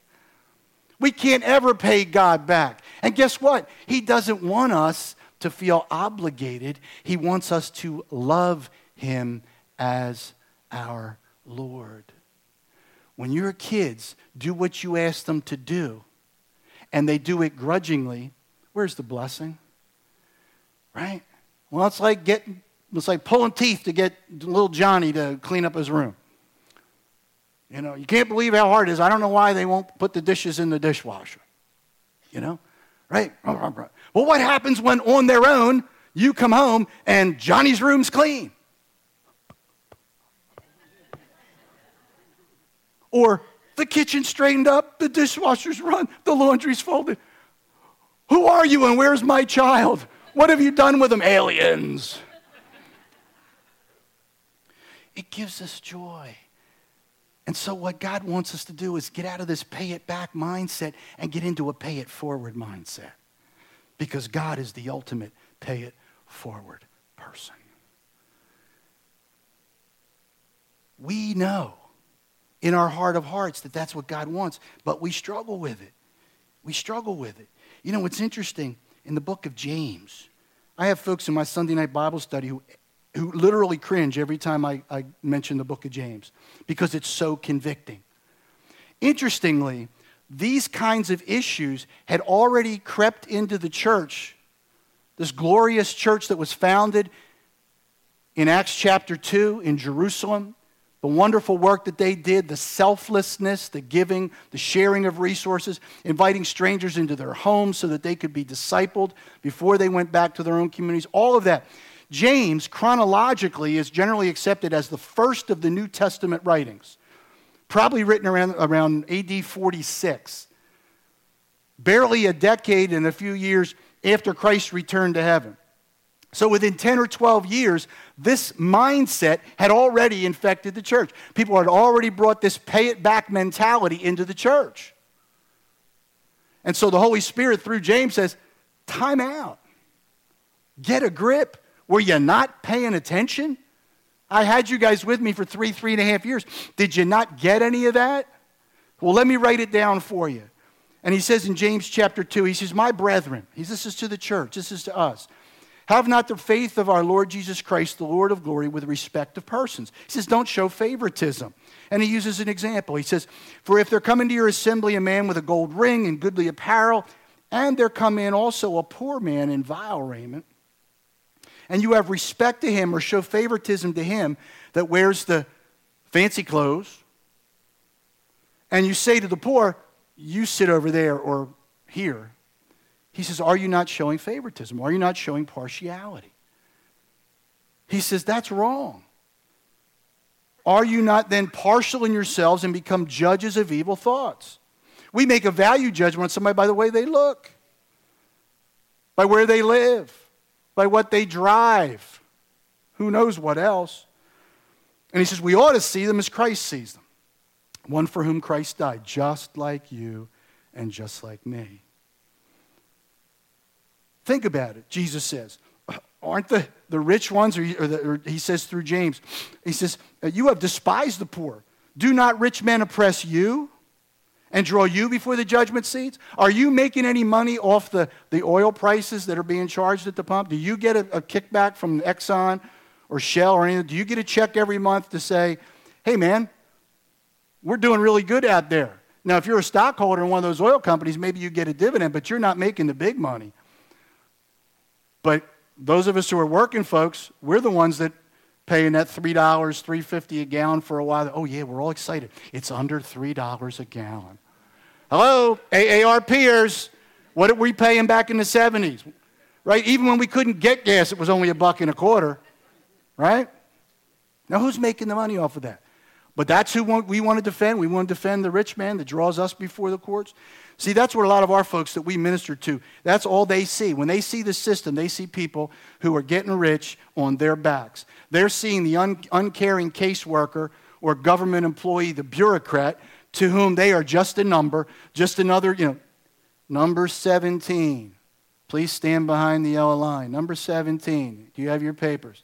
We can't ever pay God back. And guess what? He doesn't want us to feel obligated, He wants us to love Him as our Lord. When your kids do what you ask them to do, and they do it grudgingly, where's the blessing? Right? Well, it's like getting, it's like pulling teeth to get little Johnny to clean up his room. You know, you can't believe how hard it is. I don't know why they won't put the dishes in the dishwasher. You know, right? Well, what happens when on their own you come home and Johnny's room's clean? Or the kitchen's straightened up, the dishwasher's run, the laundry's folded. Who are you and where's my child? What have you done with them? Aliens. It gives us joy. And so, what God wants us to do is get out of this pay it back mindset and get into a pay it forward mindset. Because God is the ultimate pay it forward person. We know in our heart of hearts that that's what God wants, but we struggle with it. We struggle with it. You know, what's interesting in the book of James, I have folks in my Sunday night Bible study who who literally cringe every time I, I mention the book of James because it's so convicting. Interestingly, these kinds of issues had already crept into the church, this glorious church that was founded in Acts chapter 2 in Jerusalem. The wonderful work that they did, the selflessness, the giving, the sharing of resources, inviting strangers into their homes so that they could be discipled before they went back to their own communities, all of that. James, chronologically, is generally accepted as the first of the New Testament writings, probably written around, around AD 46. barely a decade and a few years after Christ returned to heaven. So within 10 or 12 years, this mindset had already infected the church. People had already brought this pay it back mentality into the church. And so the Holy Spirit, through James, says, time out. Get a grip. Were you not paying attention? I had you guys with me for three, three and a half years. Did you not get any of that? Well, let me write it down for you. And he says in James chapter 2, he says, My brethren, he, this is to the church, this is to us. Have not the faith of our Lord Jesus Christ, the Lord of glory, with respect of persons. He says, Don't show favoritism. And he uses an example. He says, For if there come into your assembly a man with a gold ring and goodly apparel, and there come in also a poor man in vile raiment, and you have respect to him or show favoritism to him that wears the fancy clothes, and you say to the poor, You sit over there or here, he says, Are you not showing favoritism? Are you not showing partiality? He says, That's wrong. Are you not then partial in yourselves and become judges of evil thoughts? We make a value judgment on somebody by the way they look, by where they live, by what they drive. Who knows what else? And he says, We ought to see them as Christ sees them. One for whom Christ died, just like you and just like me. Think about it. Jesus says, Aren't the, the rich ones, or, or, the, or he says through James, he says, You have despised the poor. Do not rich men oppress you and draw you before the judgment seats? Are you making any money off the, the oil prices that are being charged at the pump? Do you get a, a kickback from Exxon or Shell or anything? Do you get a check every month to say, hey man, we're doing really good out there? Now, if you're a stockholder in one of those oil companies, maybe you get a dividend, but you're not making the big money. But those of us who are working folks, we're the ones that paying that $3, $3.50 a gallon for a while. Oh, yeah, we're all excited. It's under $3 a gallon. Hello, AARPers. What did we paying back in the 70s? Right? Even when we couldn't get gas, it was only a buck and a quarter. Right? Now, who's making the money off of that? But that's who we want to defend. We want to defend the rich man that draws us before the courts. See, that's what a lot of our folks that we minister to, that's all they see. When they see the system, they see people who are getting rich on their backs. They're seeing the un- uncaring caseworker or government employee, the bureaucrat, to whom they are just a number, just another, you know, number 17. Please stand behind the yellow line. Number 17. Do you have your papers?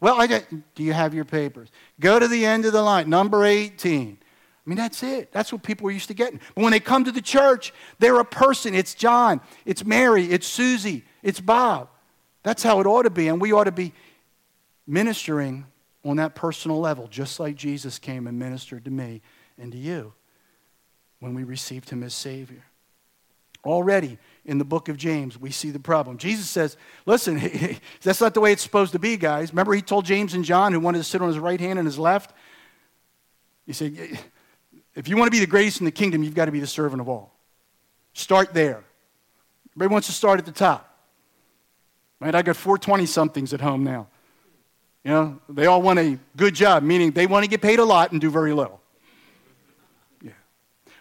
Well, I got, do you have your papers? Go to the end of the line. Number 18. I mean, that's it. That's what people are used to getting. But when they come to the church, they're a person. It's John, it's Mary, it's Susie, it's Bob. That's how it ought to be. And we ought to be ministering on that personal level, just like Jesus came and ministered to me and to you when we received him as Savior. Already in the book of James, we see the problem. Jesus says, Listen, that's not the way it's supposed to be, guys. Remember, he told James and John, who wanted to sit on his right hand and his left, he said, if you want to be the greatest in the kingdom, you've got to be the servant of all. Start there. Everybody wants to start at the top. Right? I got 420 somethings at home now. You know, they all want a good job, meaning they want to get paid a lot and do very little. Yeah.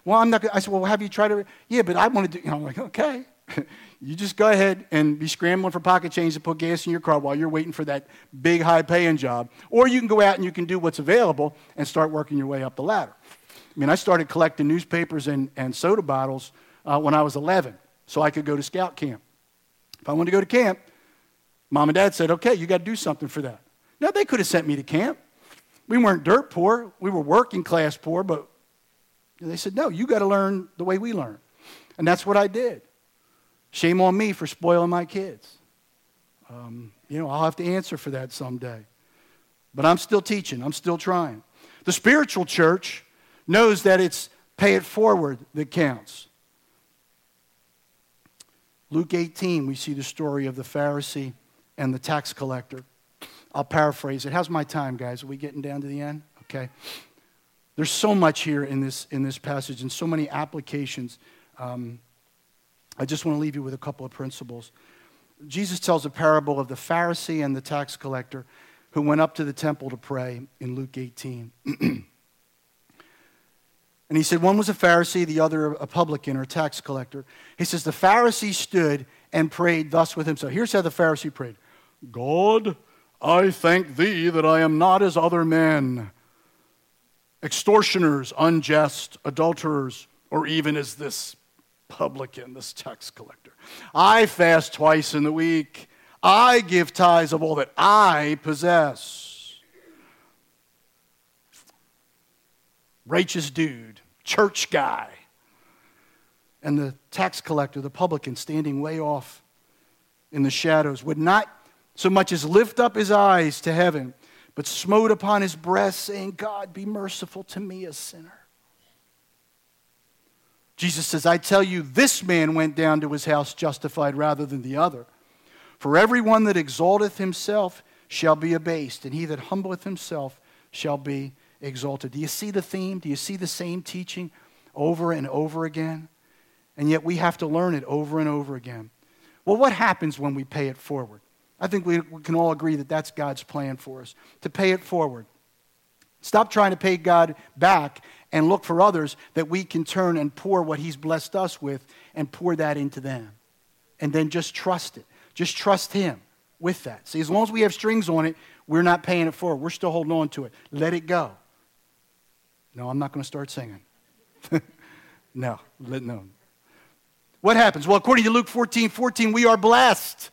Well, I'm not. I said, well, have you tried to? Yeah, but I want to do. You know, I'm like, okay. you just go ahead and be scrambling for pocket change to put gas in your car while you're waiting for that big, high-paying job, or you can go out and you can do what's available and start working your way up the ladder. I mean, I started collecting newspapers and, and soda bottles uh, when I was 11 so I could go to scout camp. If I wanted to go to camp, mom and dad said, okay, you got to do something for that. Now, they could have sent me to camp. We weren't dirt poor, we were working class poor, but they said, no, you got to learn the way we learn. And that's what I did. Shame on me for spoiling my kids. Um, you know, I'll have to answer for that someday. But I'm still teaching, I'm still trying. The spiritual church knows that it's pay it forward that counts. Luke 18, we see the story of the Pharisee and the tax collector. I'll paraphrase it. How's my time, guys? Are we getting down to the end? Okay. There's so much here in this, in this passage and so many applications. Um, I just want to leave you with a couple of principles. Jesus tells a parable of the Pharisee and the tax collector who went up to the temple to pray in Luke 18. And he said one was a Pharisee, the other a publican or a tax collector. He says the Pharisee stood and prayed thus with himself. Here's how the Pharisee prayed God, I thank thee that I am not as other men, extortioners, unjust, adulterers, or even as this publican, this tax collector. I fast twice in the week. I give tithes of all that I possess. righteous dude, church guy. And the tax collector, the publican, standing way off in the shadows, would not so much as lift up his eyes to heaven, but smote upon his breast, saying, God, be merciful to me, a sinner. Jesus says, I tell you, this man went down to his house justified rather than the other. For everyone that exalteth himself shall be abased, and he that humbleth himself shall be exalted. Do you see the theme? Do you see the same teaching over and over again? And yet we have to learn it over and over again. Well, what happens when we pay it forward? I think we, we can all agree that that's God's plan for us to pay it forward. Stop trying to pay God back and look for others that we can turn and pour what He's blessed us with and pour that into them. And then just trust it. Just trust Him with that. See, as long as we have strings on it, we're not paying it forward. We're still holding on to it. Let it go. No, I'm not going to start singing. no, no. What happens? Well, according to Luke 14 14, we are blessed.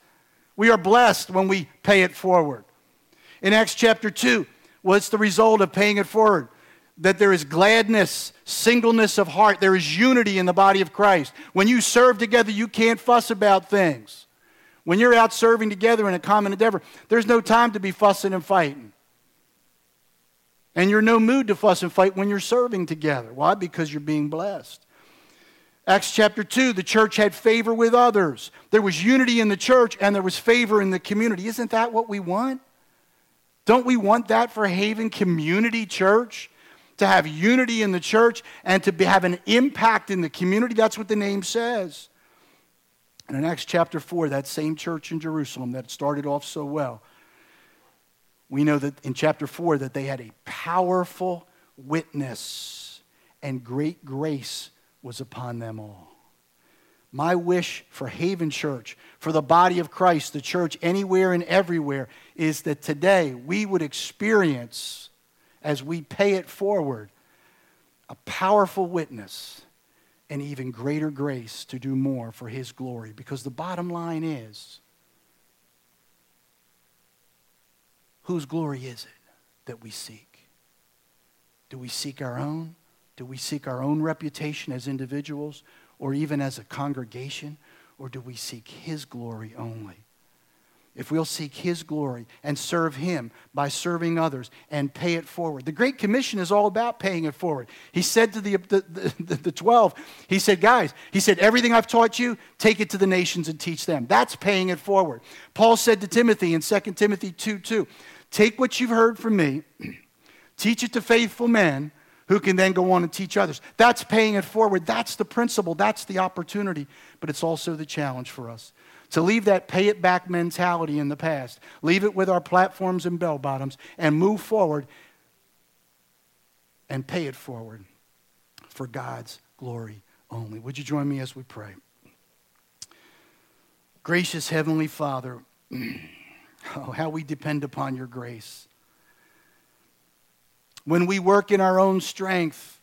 We are blessed when we pay it forward. In Acts chapter 2, what's the result of paying it forward? That there is gladness, singleness of heart. There is unity in the body of Christ. When you serve together, you can't fuss about things. When you're out serving together in a common endeavor, there's no time to be fussing and fighting. And you're no mood to fuss and fight when you're serving together. Why? Because you're being blessed. Acts chapter 2, the church had favor with others. There was unity in the church and there was favor in the community. Isn't that what we want? Don't we want that for Haven Community Church? To have unity in the church and to be, have an impact in the community? That's what the name says. And in Acts chapter 4, that same church in Jerusalem that started off so well, we know that in chapter 4 that they had a powerful witness and great grace was upon them all. My wish for Haven Church, for the body of Christ, the church anywhere and everywhere, is that today we would experience, as we pay it forward, a powerful witness and even greater grace to do more for His glory. Because the bottom line is, Whose glory is it that we seek? Do we seek our own? Do we seek our own reputation as individuals or even as a congregation? Or do we seek His glory only? if we'll seek His glory and serve Him by serving others and pay it forward. The Great Commission is all about paying it forward. He said to the, the, the, the 12, He said, Guys, He said, everything I've taught you, take it to the nations and teach them. That's paying it forward. Paul said to Timothy in 2 Timothy 2 2, Take what you've heard from me, teach it to faithful men who can then go on and teach others. That's paying it forward. That's the principle. That's the opportunity. But it's also the challenge for us to leave that pay it back mentality in the past, leave it with our platforms and bell bottoms, and move forward and pay it forward for God's glory only. Would you join me as we pray? Gracious Heavenly Father, Oh, how we depend upon your grace. When we work in our own strength,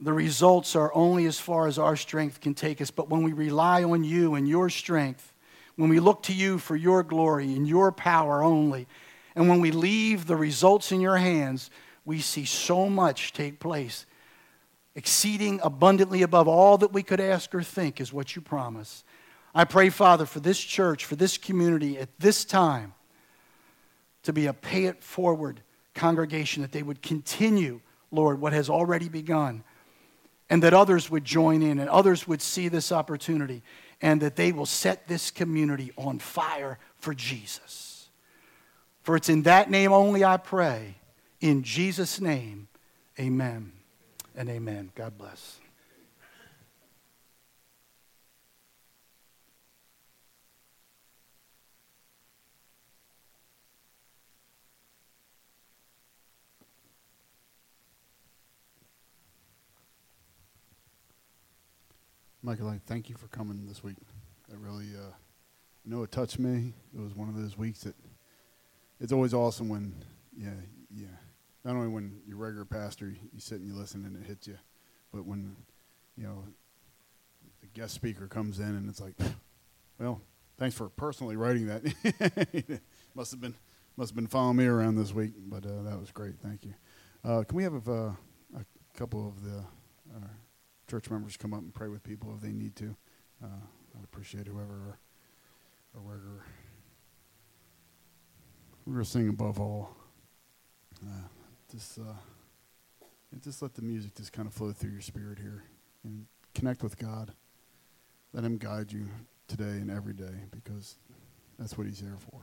the results are only as far as our strength can take us. But when we rely on you and your strength, when we look to you for your glory and your power only, and when we leave the results in your hands, we see so much take place. Exceeding abundantly above all that we could ask or think is what you promise. I pray, Father, for this church, for this community at this time to be a pay it forward congregation, that they would continue, Lord, what has already begun, and that others would join in and others would see this opportunity, and that they will set this community on fire for Jesus. For it's in that name only I pray. In Jesus' name, amen and amen. God bless. Michael, thank you for coming this week. It really, uh, I know it touched me. It was one of those weeks that it's always awesome when, yeah, yeah. Not only when your regular pastor, you sit and you listen and it hits you, but when, you know, the guest speaker comes in and it's like, well, thanks for personally writing that. must have been must have been following me around this week, but uh, that was great. Thank you. Uh, can we have uh, a couple of the uh, church members come up and pray with people if they need to? Uh, I'd appreciate whoever or wherever. We're going to sing above all. Uh, just, just let the music just kind of flow through your spirit here and connect with God. Let Him guide you today and every day because that's what He's here for.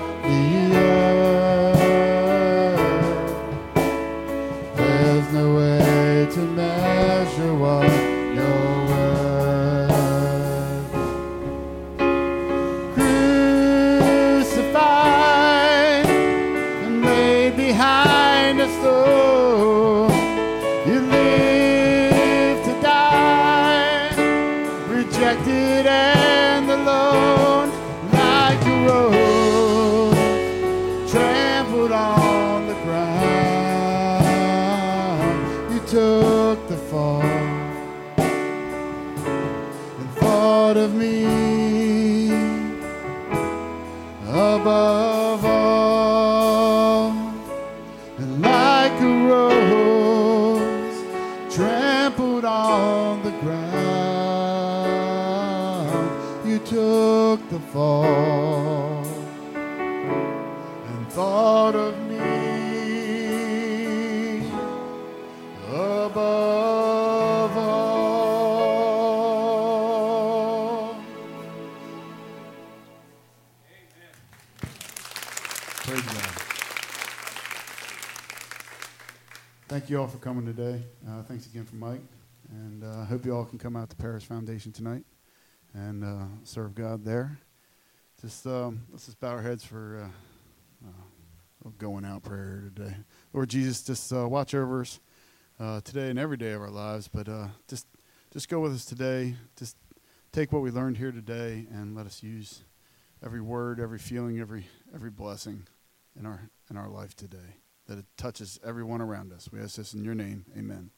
you all for coming today. Uh, thanks again for Mike. And I uh, hope you all can come out to Paris Foundation tonight and uh, serve God there. Just um, let's just bow our heads for uh, uh, going out prayer today. Lord Jesus, just uh, watch over us today and every day of our lives, but just just go with us today. Just take what we learned here today and let us use every word, every feeling, every every blessing in our in our life today. That it touches everyone around us. We ask this in your name. Amen.